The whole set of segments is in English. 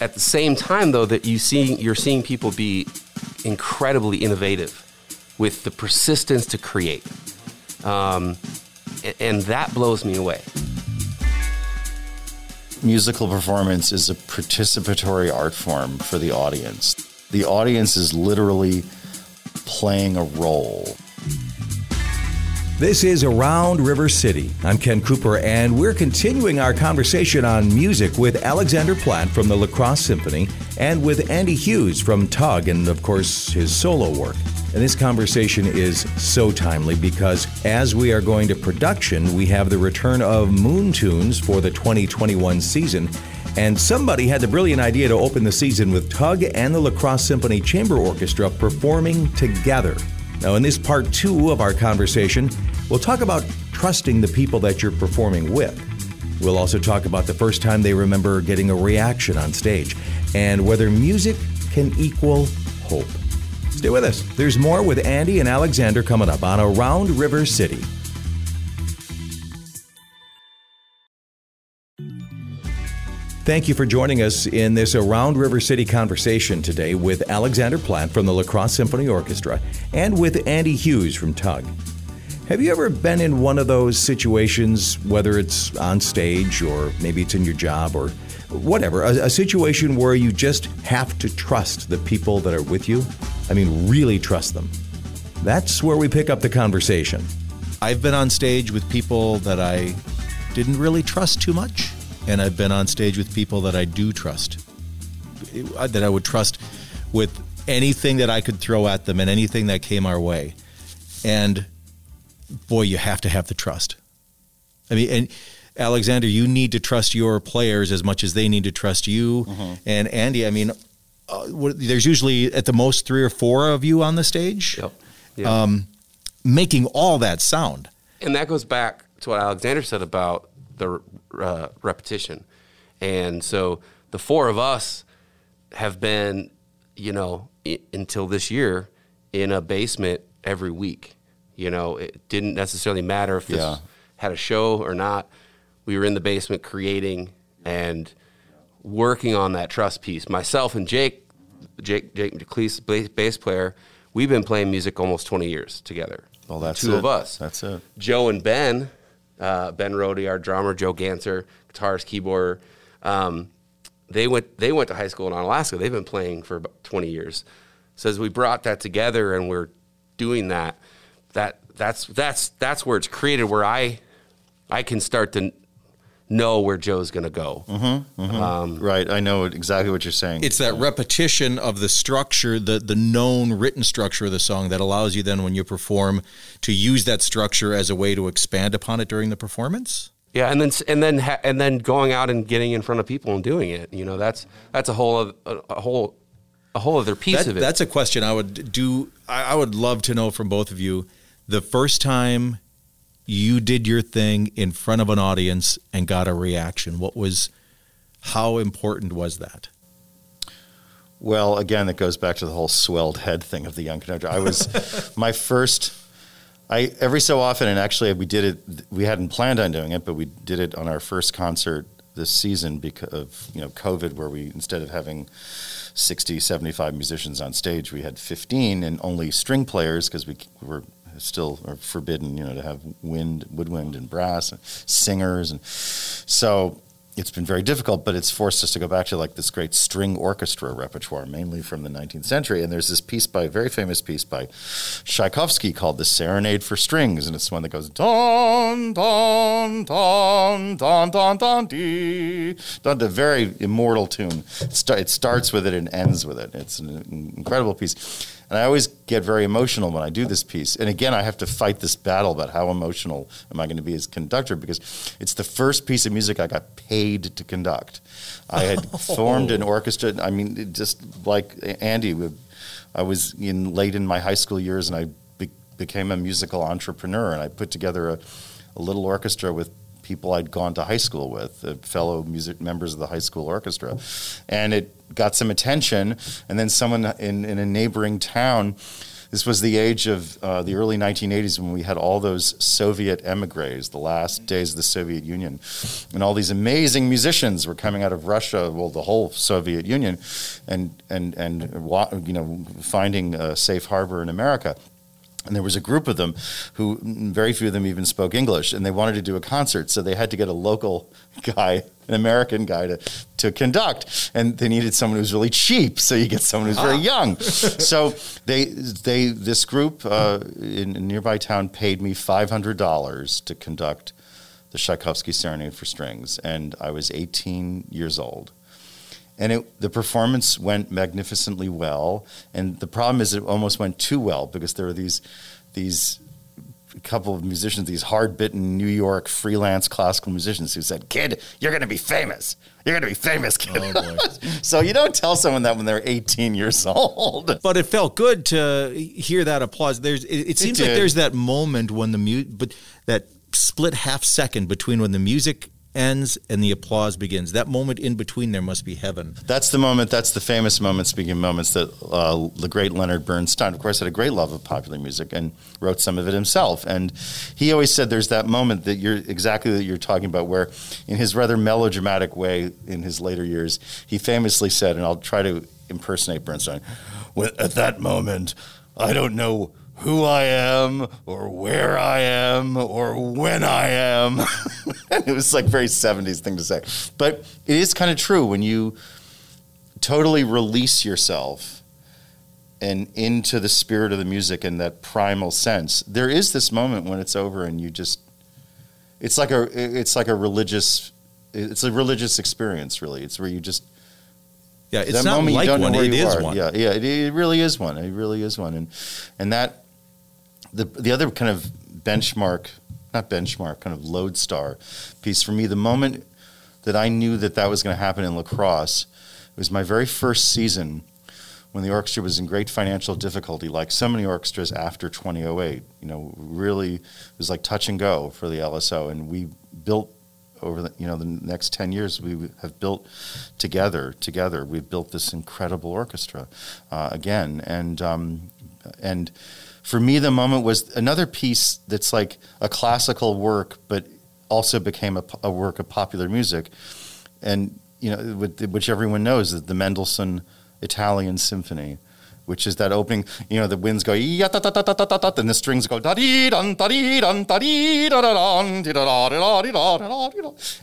at the same time, though, that you see you're seeing people be incredibly innovative with the persistence to create, um, and that blows me away. Musical performance is a participatory art form for the audience. The audience is literally playing a role. This is Around River City. I'm Ken Cooper, and we're continuing our conversation on music with Alexander Platt from the La Crosse Symphony and with Andy Hughes from Tug and, of course, his solo work. And this conversation is so timely because as we are going to production, we have the return of Moon Tunes for the 2021 season. And somebody had the brilliant idea to open the season with Tug and the La Crosse Symphony Chamber Orchestra performing together. Now, in this part two of our conversation, we'll talk about trusting the people that you're performing with. We'll also talk about the first time they remember getting a reaction on stage and whether music can equal hope. Stay with us. There's more with Andy and Alexander coming up on Around River City. Thank you for joining us in this Around River City conversation today with Alexander Platt from the La Crosse Symphony Orchestra and with Andy Hughes from Tug. Have you ever been in one of those situations, whether it's on stage or maybe it's in your job or whatever, a, a situation where you just have to trust the people that are with you? I mean, really trust them. That's where we pick up the conversation. I've been on stage with people that I didn't really trust too much and I've been on stage with people that I do trust, that I would trust with anything that I could throw at them and anything that came our way. And boy, you have to have the trust. I mean, and Alexander, you need to trust your players as much as they need to trust you. Mm-hmm. And Andy, I mean, uh, there's usually at the most three or four of you on the stage, yep. Yep. Um, making all that sound. And that goes back to what Alexander said about the uh, repetition. And so the four of us have been, you know, I- until this year in a basement every week. You know, it didn't necessarily matter if this yeah. had a show or not. We were in the basement creating and working on that trust piece. Myself and Jake, Jake, Jake McLeese, bass player, we've been playing music almost 20 years together. Well, that's two it. of us. That's it. Joe and Ben uh, Ben Rody, our drummer, Joe Ganser, guitarist, keyboarder. Um, they went they went to high school in Alaska. They've been playing for about 20 years. So as we brought that together and we're doing that, that that's that's that's where it's created. Where I I can start to know where Joe's going to go. Mm-hmm, mm-hmm. Um, right. I know exactly what you're saying. It's that repetition of the structure, the the known written structure of the song that allows you then when you perform to use that structure as a way to expand upon it during the performance. Yeah, and then and then ha- and then going out and getting in front of people and doing it. You know, that's that's a whole a, a whole a whole other piece that, of it. That's a question I would do. I, I would love to know from both of you. The first time you did your thing in front of an audience and got a reaction. What was, how important was that? Well, again, it goes back to the whole swelled head thing of the young conductor. I was my first. I every so often, and actually, we did it. We hadn't planned on doing it, but we did it on our first concert this season because of you know COVID, where we instead of having 60, 75 musicians on stage, we had 15 and only string players because we were still are forbidden, you know, to have wind, woodwind, and brass, and singers, and so it's been very difficult. But it's forced us to go back to like this great string orchestra repertoire, mainly from the 19th century. And there's this piece by a very famous piece by Tchaikovsky called "The Serenade for Strings," and it's one that goes don don don don don don dee don. A very immortal tune. It starts with it and ends with it. It's an incredible piece and I always get very emotional when I do this piece. And again, I have to fight this battle about how emotional am I going to be as conductor because it's the first piece of music I got paid to conduct. I had oh. formed an orchestra. I mean, just like Andy, I was in late in my high school years, and I be- became a musical entrepreneur, and I put together a, a little orchestra with people I'd gone to high school with, uh, fellow music members of the high school orchestra, and it got some attention. And then someone in, in a neighboring town this was the age of uh, the early 1980s when we had all those Soviet emigres, the last days of the Soviet Union, and all these amazing musicians were coming out of Russia, well, the whole Soviet Union, and and and you know finding a safe harbor in America. And there was a group of them who, very few of them even spoke English, and they wanted to do a concert. So they had to get a local guy, an American guy, to, to conduct. And they needed someone who was really cheap. So you get someone who's very ah. young. so they, they, this group uh, in a nearby town paid me $500 to conduct the Tchaikovsky Serenade for Strings. And I was 18 years old and it, the performance went magnificently well. And the problem is, it almost went too well because there were these these couple of musicians, these hard bitten New York freelance classical musicians who said, "Kid, you're going to be famous. You're going to be famous, kid." Oh, so you don't tell someone that when they're 18 years old. But it felt good to hear that applause. There's it, it seems it like there's that moment when the mute, but that split half second between when the music ends and the applause begins. That moment in between there must be heaven. That's the moment. That's the famous moment. Speaking of moments, that uh, the great Leonard Bernstein, of course, had a great love of popular music and wrote some of it himself. And he always said, "There's that moment that you're exactly that you're talking about, where in his rather melodramatic way in his later years, he famously said, and I'll try to impersonate Bernstein, at that moment." I don't know who I am or where I am or when I am. it was like very 70s thing to say. But it is kind of true when you totally release yourself and into the spirit of the music and that primal sense. There is this moment when it's over and you just it's like a it's like a religious it's a religious experience really. It's where you just yeah, it's not like one. It is are. one. Yeah, yeah, it, it, really is one. It really is one, and and that the the other kind of benchmark, not benchmark, kind of lodestar piece for me, the moment that I knew that that was going to happen in La Crosse, it was my very first season when the orchestra was in great financial difficulty, like so many orchestras after 2008. You know, really it was like touch and go for the LSO, and we built over the you know the next 10 years we have built together together we've built this incredible orchestra uh, again and um, and for me, the moment was another piece that's like a classical work, but also became a, a work of popular music, and you know, which everyone knows is the Mendelssohn Italian Symphony, which is that opening. You know, the winds go and the strings go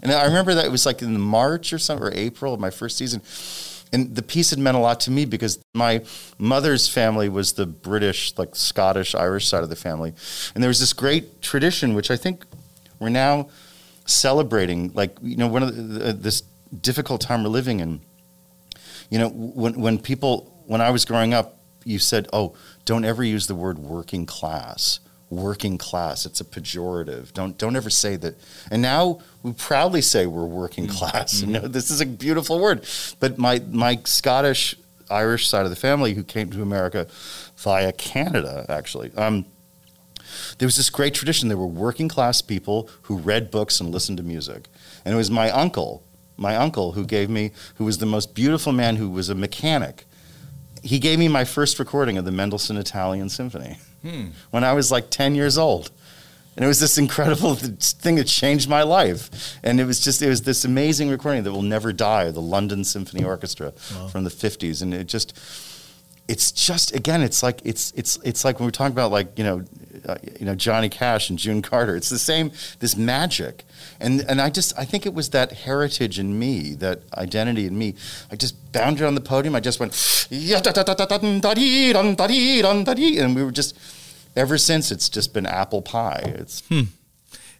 and I remember that it was like in March or something or April of my first season and the piece had meant a lot to me because my mother's family was the British, like Scottish, Irish side of the family, and there was this great tradition which I think we're now celebrating. Like you know, one of the, this difficult time we're living in. You know, when when people when I was growing up, you said, "Oh, don't ever use the word working class." Working class. It's a pejorative. Don't don't ever say that. And now we proudly say we're working mm-hmm. class. Mm-hmm. You know, this is a beautiful word. But my my Scottish Irish side of the family who came to America via Canada, actually. Um, there was this great tradition. There were working class people who read books and listened to music. And it was my uncle, my uncle, who gave me, who was the most beautiful man who was a mechanic. He gave me my first recording of the Mendelssohn Italian Symphony hmm. when I was like 10 years old. And it was this incredible thing that changed my life. And it was just, it was this amazing recording that will never die, the London Symphony Orchestra wow. from the 50s. And it just, it's just, again, it's like, it's, it's, it's like when we're talking about like, you know, uh, you know, Johnny Cash and June Carter. It's the same, this magic. And, and I just, I think it was that heritage in me, that identity in me. I just bounded on the podium. I just went, and we were just, ever since, it's just been apple pie. It's. Hmm.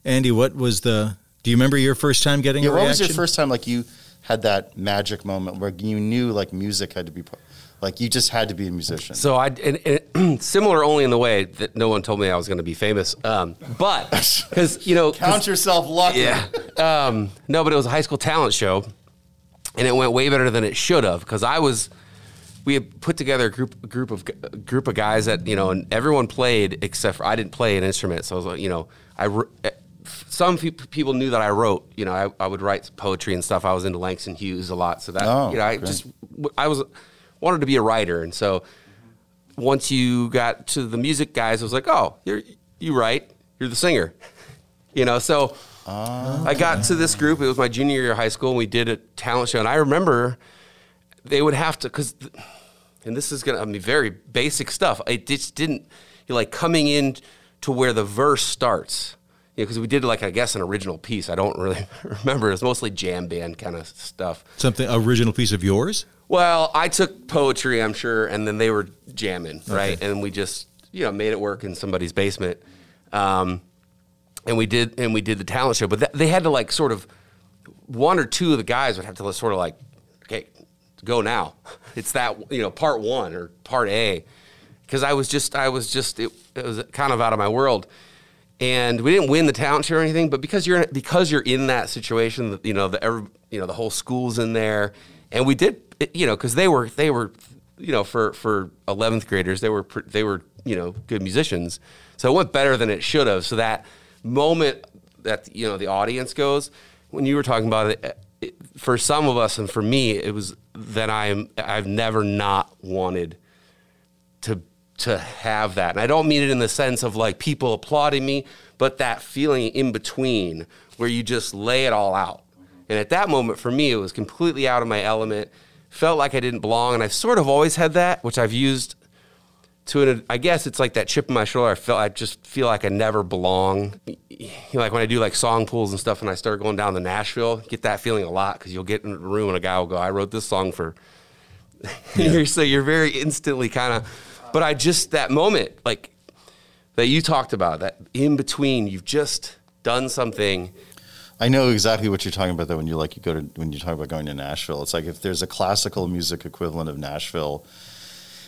Andy, what was the, do you remember your first time getting yeah, a reaction? What was your first time, like you had that magic moment where you knew like music had to be part like you just had to be a musician. So I and, and similar only in the way that no one told me I was going to be famous. Um, but because you know, count yourself lucky. Yeah. Um, no, but it was a high school talent show, and it went way better than it should have because I was. We had put together a group a group of a group of guys that you know, and everyone played except for I didn't play an instrument. So I was like, you know, I eh, some people knew that I wrote. You know, I, I would write poetry and stuff. I was into Langston Hughes a lot, so that oh, you know, I just I was wanted to be a writer, and so once you got to the music guys, it was like, oh, you're you right, you're the singer, you know. So I got to this group. It was my junior year of high school, and we did a talent show. And I remember they would have to because, and this is gonna I mean very basic stuff. It just didn't. You're like coming in to where the verse starts. Know, because we did like I guess an original piece. I don't really remember. It was mostly jam band kind of stuff. Something original piece of yours? Well, I took poetry, I'm sure, and then they were jamming, right? And we just, you know, made it work in somebody's basement. Um, and we did, and we did the talent show. But th- they had to like sort of, one or two of the guys would have to sort of like, okay, go now. It's that you know part one or part A, because I was just, I was just, it, it was kind of out of my world. And we didn't win the talent show or anything, but because you're because you're in that situation, you know, the you know the whole school's in there, and we did, you know, because they were they were, you know, for for 11th graders, they were they were you know good musicians, so it went better than it should have. So that moment that you know the audience goes when you were talking about it, it for some of us and for me, it was that I'm I've never not wanted to have that. And I don't mean it in the sense of like people applauding me, but that feeling in between where you just lay it all out. And at that moment for me it was completely out of my element. Felt like I didn't belong and I've sort of always had that, which I've used to an I guess it's like that chip in my shoulder. I feel I just feel like I never belong. You know, like when I do like song pools and stuff and I start going down to Nashville, get that feeling a lot because you'll get in a room and a guy will go, I wrote this song for you're, so you're very instantly kind of, but I just that moment like that you talked about that in between you've just done something. I know exactly what you're talking about though when you like you go to when you talk about going to Nashville. It's like if there's a classical music equivalent of Nashville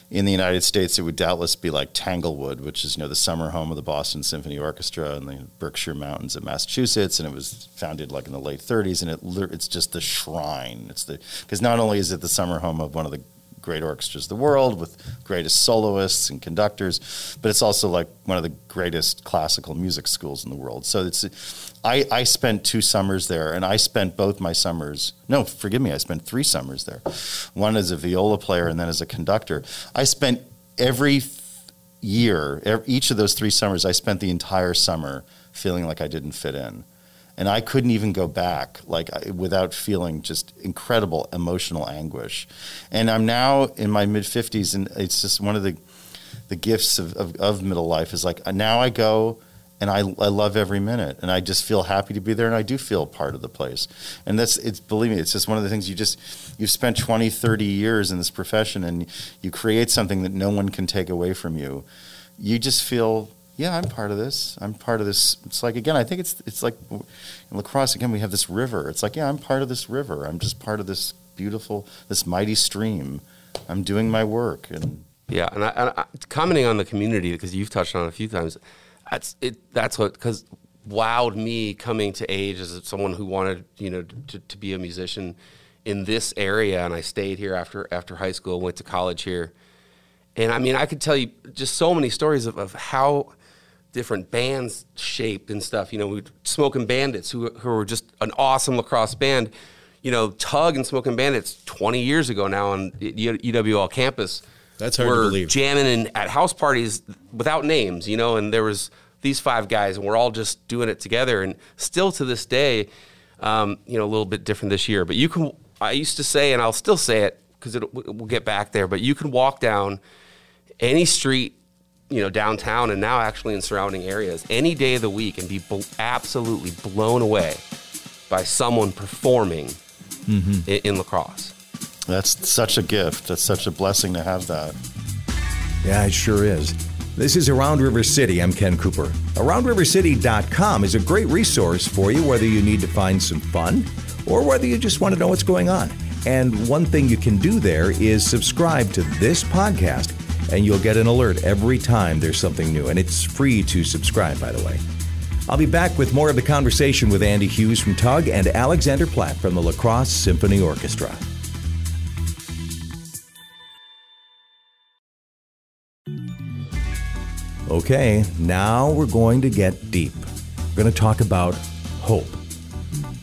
in the United States, it would doubtless be like Tanglewood, which is you know the summer home of the Boston Symphony Orchestra in the Berkshire Mountains of Massachusetts, and it was founded like in the late 30s, and it it's just the shrine. It's the because not only is it the summer home of one of the great orchestras the world with greatest soloists and conductors, but it's also like one of the greatest classical music schools in the world. So it's I, I spent two summers there, and I spent both my summers. No, forgive me, I spent three summers there. One as a viola player, and then as a conductor. I spent every year, ev each of those three summers, I spent the entire summer feeling like I didn't fit in, and I couldn't even go back like without feeling just incredible emotional anguish. And I'm now in my mid fifties, and it's just one of the the gifts of, of, of middle life is like now I go and I, I love every minute and I just feel happy to be there and I do feel part of the place. And that's, it's, believe me, it's just one of the things you just, you've spent 20, 30 years in this profession and you create something that no one can take away from you. You just feel, yeah, I'm part of this. I'm part of this. It's like, again, I think it's, it's like in La Crosse, again, we have this river. It's like, yeah, I'm part of this river. I'm just part of this beautiful, this mighty stream. I'm doing my work and Yeah, and I, and I commenting on the community because you've touched on it a few times. That's it. That's what because wowed me coming to age as someone who wanted you know to, to be a musician in this area, and I stayed here after after high school, went to college here, and I mean I could tell you just so many stories of, of how different bands shaped and stuff. You know, we Smoking Bandits, who who were just an awesome La Crosse band. You know, Tug and Smoking Bandits, twenty years ago now on UWL campus. That's hard to were believe. Jamming in, at house parties without names, you know, and there was these five guys, and we're all just doing it together. And still to this day, um, you know, a little bit different this year. But you can, I used to say, and I'll still say it because we'll get back there. But you can walk down any street, you know, downtown and now actually in surrounding areas any day of the week and be bl- absolutely blown away by someone performing Mm-hmm. in, in La Crosse. that's such a gift. That's such a blessing to have that. Yeah, it sure is. This is Around River City. I'm Ken Cooper. AroundRiverCity.com is a great resource for you, whether you need to find some fun or whether you just want to know what's going on. And one thing you can do there is subscribe to this podcast, and you'll get an alert every time there's something new. And it's free to subscribe, by the way. I'll be back with more of the conversation with Andy Hughes from Tug and Alexander Platt from the La Crosse Symphony Orchestra. Okay, now we're going to get deep. We're going to talk about hope.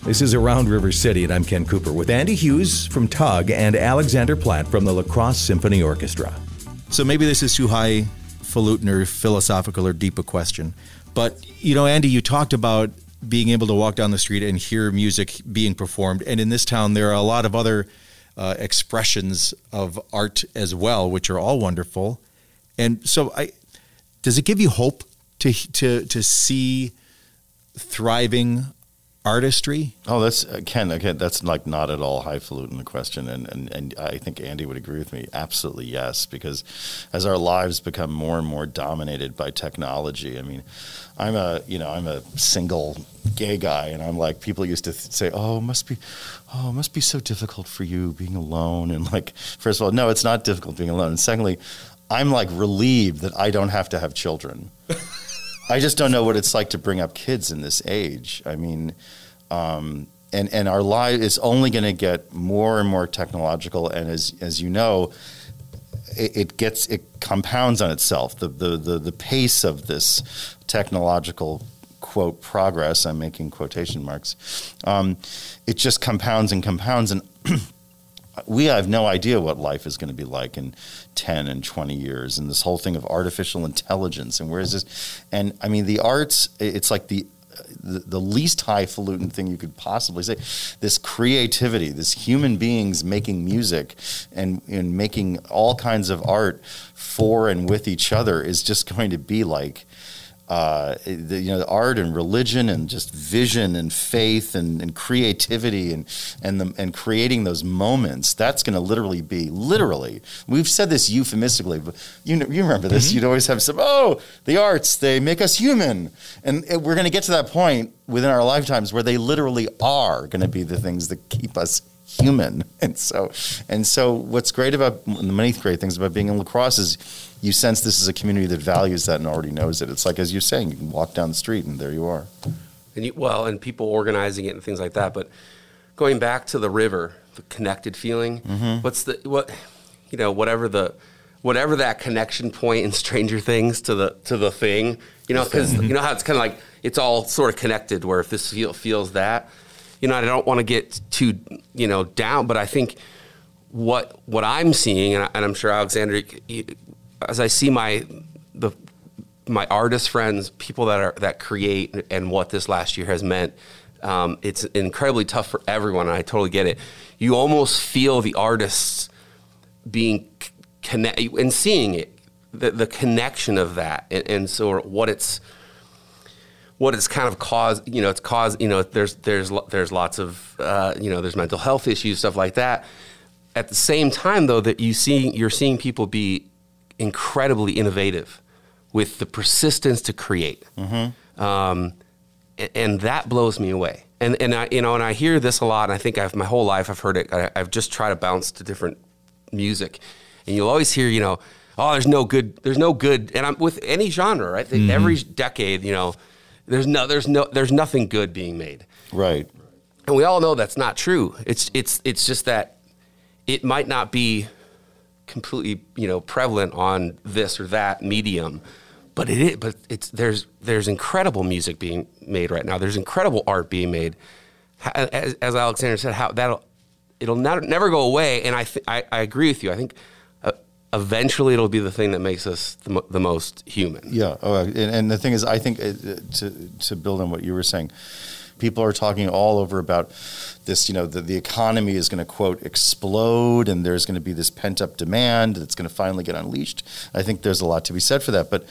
This is Around River City, and I'm Ken Cooper with Andy Hughes from Tug and Alexander Platt from the La Crosse Symphony Orchestra. So maybe this is too highfalutin or philosophical or deep a question. But, you know, Andy, you talked about being able to walk down the street and hear music being performed. And in this town, there are a lot of other uh, expressions of art as well, which are all wonderful. And so, I does it give you hope to to to see thriving artistry? Oh, that's Ken. Again, that's like not at all highfalutin the question, and, and and I think Andy would agree with me. Absolutely yes, because as our lives become more and more dominated by technology, I mean, I'm a you know I'm a single gay guy, and I'm like people used to th- say, oh, must be, oh, it must be so difficult for you being alone, and like first of all, no, it's not difficult being alone, and secondly, I'm like relieved that I don't have to have children. I just don't know what it's like to bring up kids in this age. I mean, um, and and our life is only going to get more and more technological, and as as you know, it, it, gets it compounds on itself. The, the the the pace of this technological quote progress. I'm making quotation marks. Um, it just compounds and compounds, and we have no idea what life is going to be like in 10 and 20 years and this whole thing of artificial intelligence and where is this and i mean the arts it's like the the, the least highfalutin thing you could possibly say. This creativity this human beings making music and, and making all kinds of art for and with each other is just going to be like uh, the, you know, the art and religion and just vision and faith and, and creativity and and the, and creating those moments. That's going to literally be literally. We've said this euphemistically, but you know, you remember this. Mm-hmm. You'd always have some. Oh, the arts they make us human, and we're going to get to that point within our lifetimes where they literally are going to be the things that keep us human. And so, and so, what's great about the many great things about being in La Crosse is you sense this is a community that values that and already knows it. It's like as you're saying, you can walk down the street and there you are. And you, well, and people organizing it and things like that. But going back to the river, the connected feeling. Mm-hmm. What's the what? You know, whatever the whatever that connection point in Stranger Things to the to the thing. You know, because you know how it's kind of like it's all sort of connected. Where if this feel, feels that, you know, I don't want to get too you know down, but I think what what I'm seeing, and, I, am sure Alexander, as I see my the my artist friends, people that are that create, and what this last year has meant. Um, it's incredibly tough for everyone, and I totally get it. You almost feel the artists being connect and seeing it, the, the connection of that, and, and so what it's what it's kind of caused. You know, it's caused. You know, there's there's there's lots of uh, you know there's mental health issues, stuff like that. At the same time, though, that you see you're seeing people be incredibly innovative with the persistence to create. Mm-hmm. Um, and, and, that blows me away. And, and I, you know, and I hear this a lot, and I think I've, my whole life I've heard it. I, I've just tried to bounce to different music. And you'll always hear, you know, oh, there's no good, there's no good. And I'm with any genre, right? Mm-hmm. Every decade, you know, there's no, there's no, there's nothing good being made. Right. And we all know that's not true. It's, it's, it's just that it might not be completely you know prevalent on this or that medium but it is, but it's there's there's incredible music being made right now there's incredible art being made as, as alexander said how that'll it'll not, never go away and I, th- I, I agree with you i think eventually it'll be the thing that makes us the, mo- the most human yeah oh, and, and, the thing is i think it, uh, to to build on what you were saying people are talking all over about this, you know, the, the economy is going to, quote, explode and there's going to be this pent up demand that's going to finally get unleashed. I think there's a lot to be said for that. But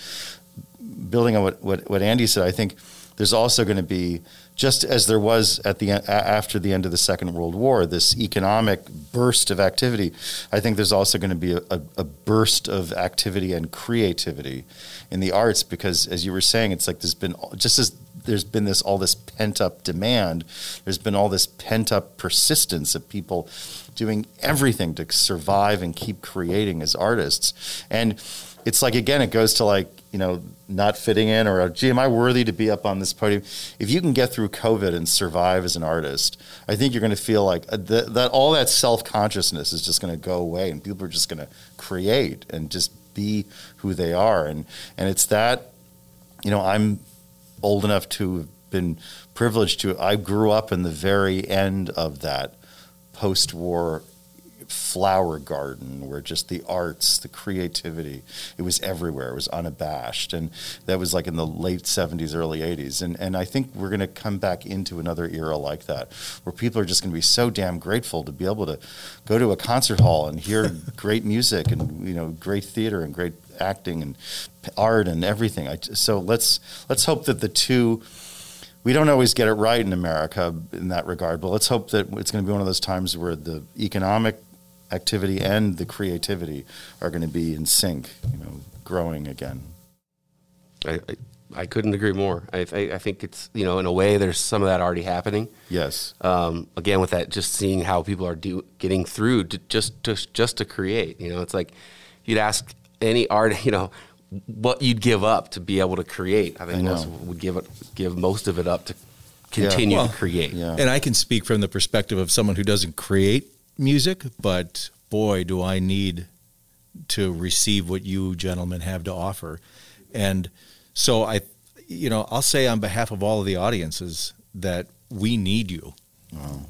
building on what, what, what Andy said, I think there's also going to be, just as there was at the after the end of the Second World War, this economic burst of activity. I think there's also going to be a, a, a, burst of activity and creativity in the arts because, as you were saying, it's like there's been just as there's been this all this pent up demand. There's been all this pent up persistence of people doing everything to survive and keep creating as artists. And it's like again, it goes to like you know not fitting in or gee, am I worthy to be up on this podium? If you can get through COVID and survive as an artist, I think you're going to feel like uh, that, all that self consciousness is just going to go away, and people are just going to create and just be who they are. And and it's that you know I'm old enough to have been privileged to. I grew up in the very end of that post-war flower garden where just the arts, the creativity, it was everywhere. It was unabashed. And that was like in the late 70s, early 80s. And, and I think we're going to come back into another era like that where people are just going to be so damn grateful to be able to go to a concert hall and hear great music and, you know, great theater and great acting and art and everything. I, so let's, let's hope that the two we don't always get it right in America in that regard, but let's hope that it's going to be one of those times where the economic activity and the creativity are going to be in sync, you know, growing again. I, I, I couldn't agree more. I, I, I think it's you know in a way there's some of that already happening. Yes. Um, again, with that, just seeing how people are do, getting through to just to, just to create. You know, it's like you'd ask any art, you know, what you'd give up to be able to create. I think I most would give it give most of it up to continue Well, to create. yeah. And I can speak from the perspective of someone who doesn't create music, but boy, do I need to receive what you gentlemen have to offer. And so I, you know, I'll say on behalf of all of the audiences that we need you.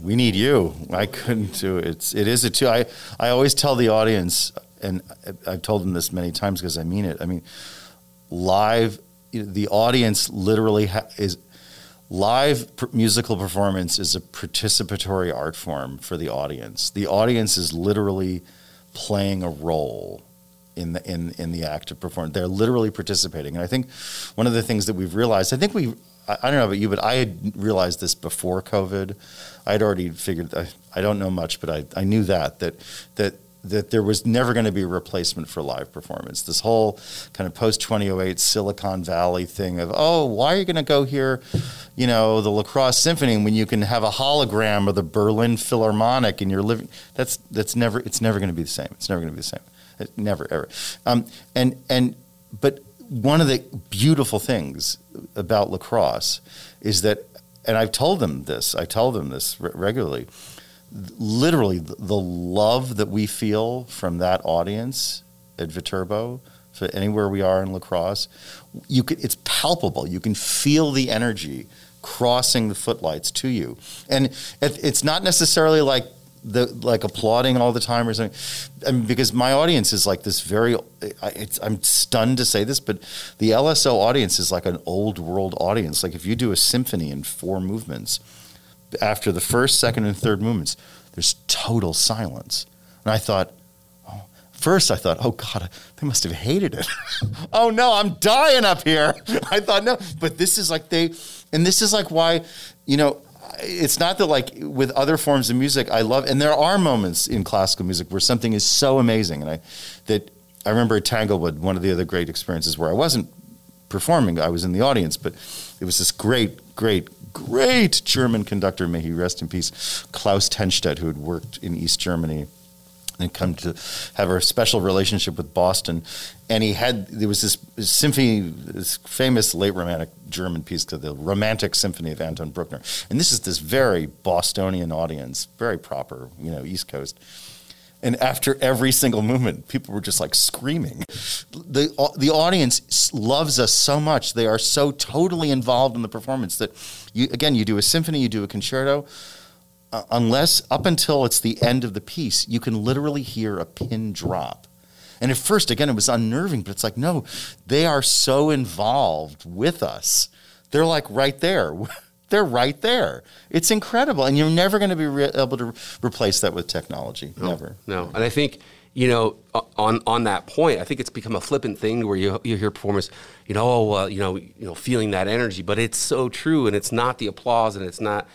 We need you. I couldn't do it. It's it is a two. I I always tell the audience, and I've told them this many times because I mean it. I mean, live. The audience literally ha- is live pr- musical performance is a participatory art form for the audience. The audience is literally playing a role in the in in the act of performance. They're literally participating, and I think one of the things that we've realized. I think we. I I don't know about you, but I had realized this before COVID. I'd already figured. I, I don't know much, but I, I knew that that that that there was never going to be a replacement for live performance. This whole kind of post 2008 Silicon Valley thing of, oh, why are you going to go hear, you know, the La Crosse Symphony when you can have a hologram of the Berlin Philharmonic in your living? That's that's never. It's never going to be the same. It's never going to be the same. It, never ever. Um, and and but one of the beautiful things about La Crosse is that, and I've told them this. I tell them this re- regularly literally the love that we feel from that audience at Viterbo, so anywhere we are in La Crosse, you can, it's palpable. You can feel the energy crossing the footlights to you, and it, it's not necessarily like the like applauding all the time or something. I mean, because my audience is like this very. I, I'm stunned to say this, but the LSO audience is like an old world audience. Like if you do a symphony in four movements after the first, second, and third movements, there's total silence. And I thought, oh, first I thought, oh God, they must have hated it. oh no, I'm dying up here. I thought, no, but this is like they, and this is like why, you know, it's not that like with other forms of music I love, and there are moments in classical music where something is so amazing, and I that I remember at Tanglewood, one of the other great experiences where I wasn't performing. I was in the audience, but it was this great, great, great German conductor, may he rest in peace, Klaus Tennstedt, who had worked in East Germany and come to have a special relationship with Boston. And he had, there was this symphony, this famous late romantic German piece called the Romantic Symphony of Anton Bruckner. And this is this very Bostonian audience, very proper, you know, East Coast. And after every single movement, people were just like screaming. The, the audience loves us so much. They are so totally involved in the performance that, you, again, you do a symphony, you do a concerto, uh, unless up until it's the end of the piece, you can literally hear a pin drop. And at first, again, it was unnerving, but it's like, no, they are so involved with us. They're like right there. They're right there. It's incredible. And you're never going to be re- able to re- replace that with technology. Never. No, and I think you know on on that point, I think it's become a flippant thing where you you hear performers, you know, oh well, you know, you know, feeling that energy, but it's so true, and it's not the applause, and it's not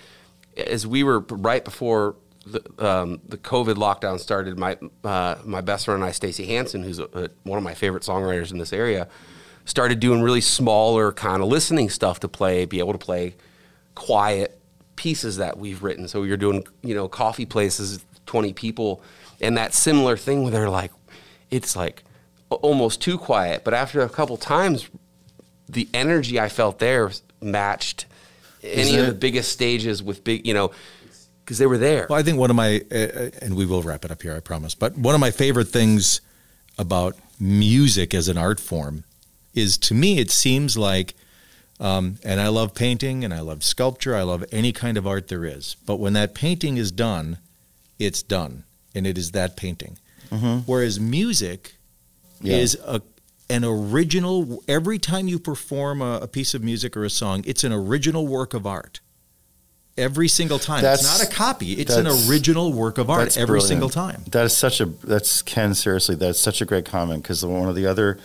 as we were right before the um, the COVID lockdown started. My uh, my best friend and I, Stacy Hansen, who's a, a, one of my favorite songwriters in this area, started doing really smaller kind of listening stuff to play, be able to play quiet pieces that we've written. So you're doing, you know, coffee places, 20 people, and that similar thing where they're like, it's like almost too quiet. But after a couple times, the energy I felt there matched any of the biggest stages with big, you know, because they were there. Well, I think one of my, uh, and we will wrap it up here, I promise. But one of my favorite things about music as an art form is to me, it seems like, um, and I love painting and I love sculpture, I love any kind of art there is. But when that painting is done, it's done. and it is that painting. Whereas music Yeah. is a an original. Every time you perform a, a piece of music or a song, it's an original work of art. Every single time, it's not a copy; it's an original work of art That's every brilliant. single time. That is such a that's Ken. Seriously, that's such a great comment because one of the other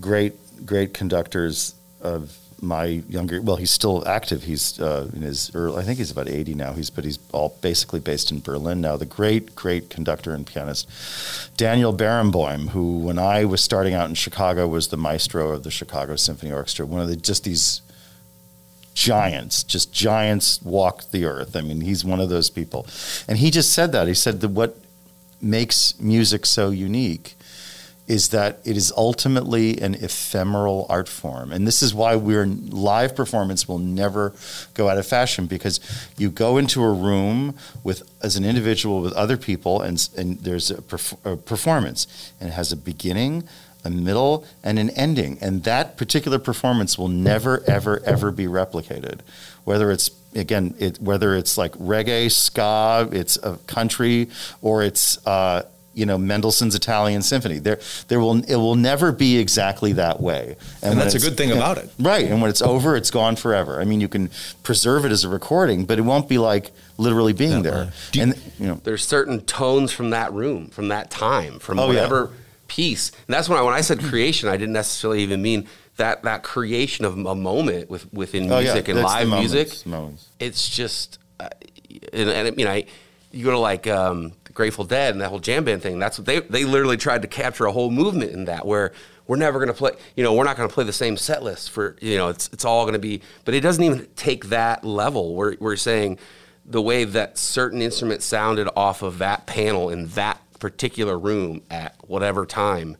great great conductors of my younger well he's still active he's uh, in his early, I think he's about 80 now he's but he's all basically based in Berlin now the great great conductor and pianist Daniel Barenboim who when I was starting out in Chicago was the maestro of the Chicago Symphony Orchestra one of the just these giants, just giants walk the earth. I mean, he's one of those people. And he just said that. He said that what makes music so unique is that it is ultimately an ephemeral art form. And this is why we're live performance will never go out of fashion because you go into a room with as an individual with other people and and there's a, perf- a performance and it has a beginning, a middle and an ending and that particular performance will never ever ever be replicated whether it's again it, whether it's like reggae ska it's a country or it's uh, you know Mendelssohn's Italian Symphony there there will it will never be exactly that way And when that's a good thing about it. right and when it's over it's gone forever I mean you can preserve it as a recording but it won't be like literally being That there you- and you know there's certain tones from that room, from that time, from Oh, yeah. whatever piece. And that's when I when I said creation, I didn't necessarily even mean that that creation of a moment with within oh, yeah, music and that's the live moments, music. moments. It's just, uh, and, and I mean, I you go to like um, Grateful Dead and that whole jam band thing. That's what they they literally tried to capture a whole movement in that where. We're never going to play, you know, we're not going to play the same set list for, you know, it's, it's all going to be, but it doesn't even take that level. We're, we're saying the way that certain instruments sounded off of that panel in that particular room at whatever time,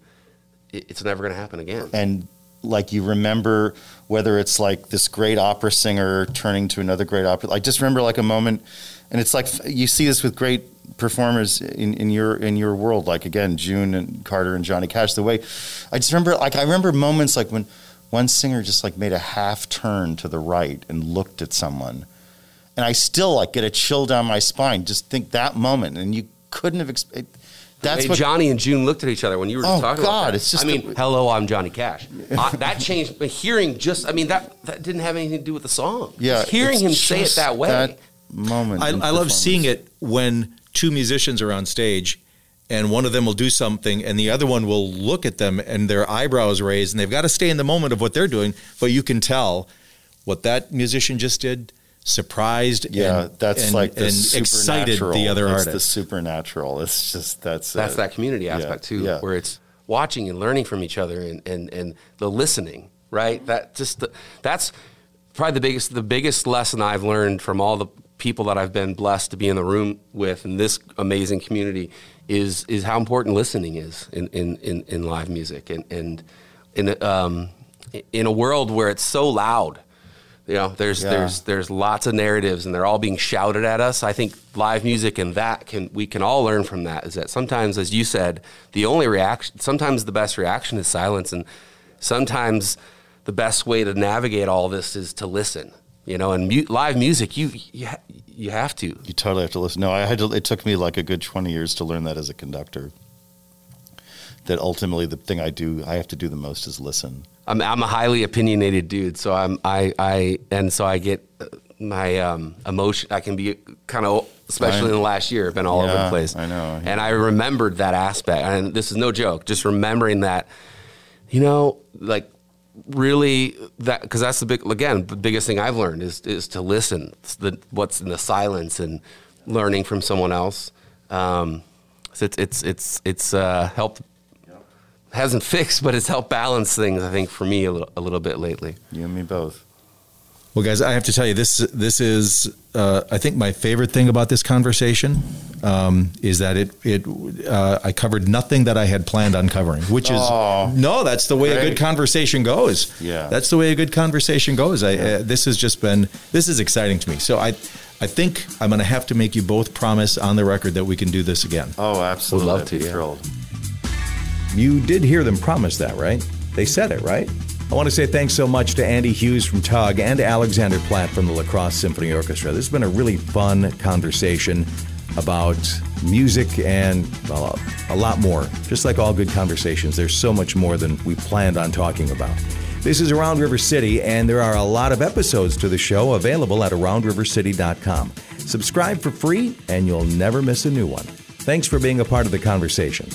it, it's never going to happen again. and like you remember whether it's like this great opera singer turning to another great opera i just remember like a moment and it's like you see this with great performers in, in your in your world like again june and carter and johnny cash the way i just remember like i remember moments like when one singer just like made a half turn to the right and looked at someone and i still like get a chill down my spine just think that moment and you couldn't have expected that's Hey, what Johnny and June looked at each other when you were Oh, talking about God, that. it's just I mean, a- hello, I'm Johnny Cash. I, that changed. But hearing just, I mean, that that didn't have anything to do with the song. yeah Just hearing him say it that way. that moment I, I love seeing it when two musicians are on stage and one of them will do something and the other one will look at them and their eyebrows raised and they've got to stay in the moment of what they're doing, but you can tell what that musician just did surprised Yeah, and, that's and- like the and excited the other That's artist. the supernatural. It's just that's That's it. that community Yeah, aspect too, yeah. where it's watching and learning from each other and, and, and the listening, right? That just the, that's probably the biggest the biggest lesson I've learned from all the people that I've been blessed to be in the room with in this amazing community is is how important listening is in in, in, in live music and and in um, in a world where it's so loud. You know, there's Yeah. there's there's lots of narratives and they're all being shouted at us. I think live music and that can we can all learn from that is that sometimes as you said, the only reaction sometimes the best reaction is silence and sometimes the best way to navigate all this is to listen. You know, and mu- live music you you, ha- you have to. You totally have to listen. No, I had to. It took me like a good twenty years to learn that as a conductor. That ultimately the thing I do, I have to do the most is listen. I'm I'm a highly opinionated dude, so I'm I I and so I get uh, my um, emotion. I can be kind of, especially in the last year, been all over the place. I know. and I remembered that aspect, and this is no joke. Just remembering that, you know, like really that because that's the big again the biggest thing I've learned is is to listen. It's the what's in the silence and learning from someone else. Um, so it's it's it's it's uh, helped hasn't fixed, but it's helped balance things. I think for me a little, a little bit lately. You and me both. Well, guys, I have to tell you this. This is, uh, I think, my favorite thing about this conversation um, is that it it uh, I covered nothing that I had planned on covering, which is Oh, no, that's the way a good conversation goes. Yeah. that's the way a good conversation goes. I uh, this has just been this is exciting to me. So I I think I'm going to have to make you both promise on the record that we can do this again. Oh, absolutely. love I'd to, yeah. Thrilled. You did hear them promise that, right? They said it, right? I want to say thanks so much to Andy Hughes from Tug and Alexander Platt from the La Crosse Symphony Orchestra. This has been a really fun conversation about music, and well, a lot more. Just like all good conversations, there's so much more than we planned on talking about. This is Around River City, and there are a lot of episodes to the show available at AroundRiverCity.com. Subscribe for free, and you'll never miss a new one. Thanks for being a part of the conversation.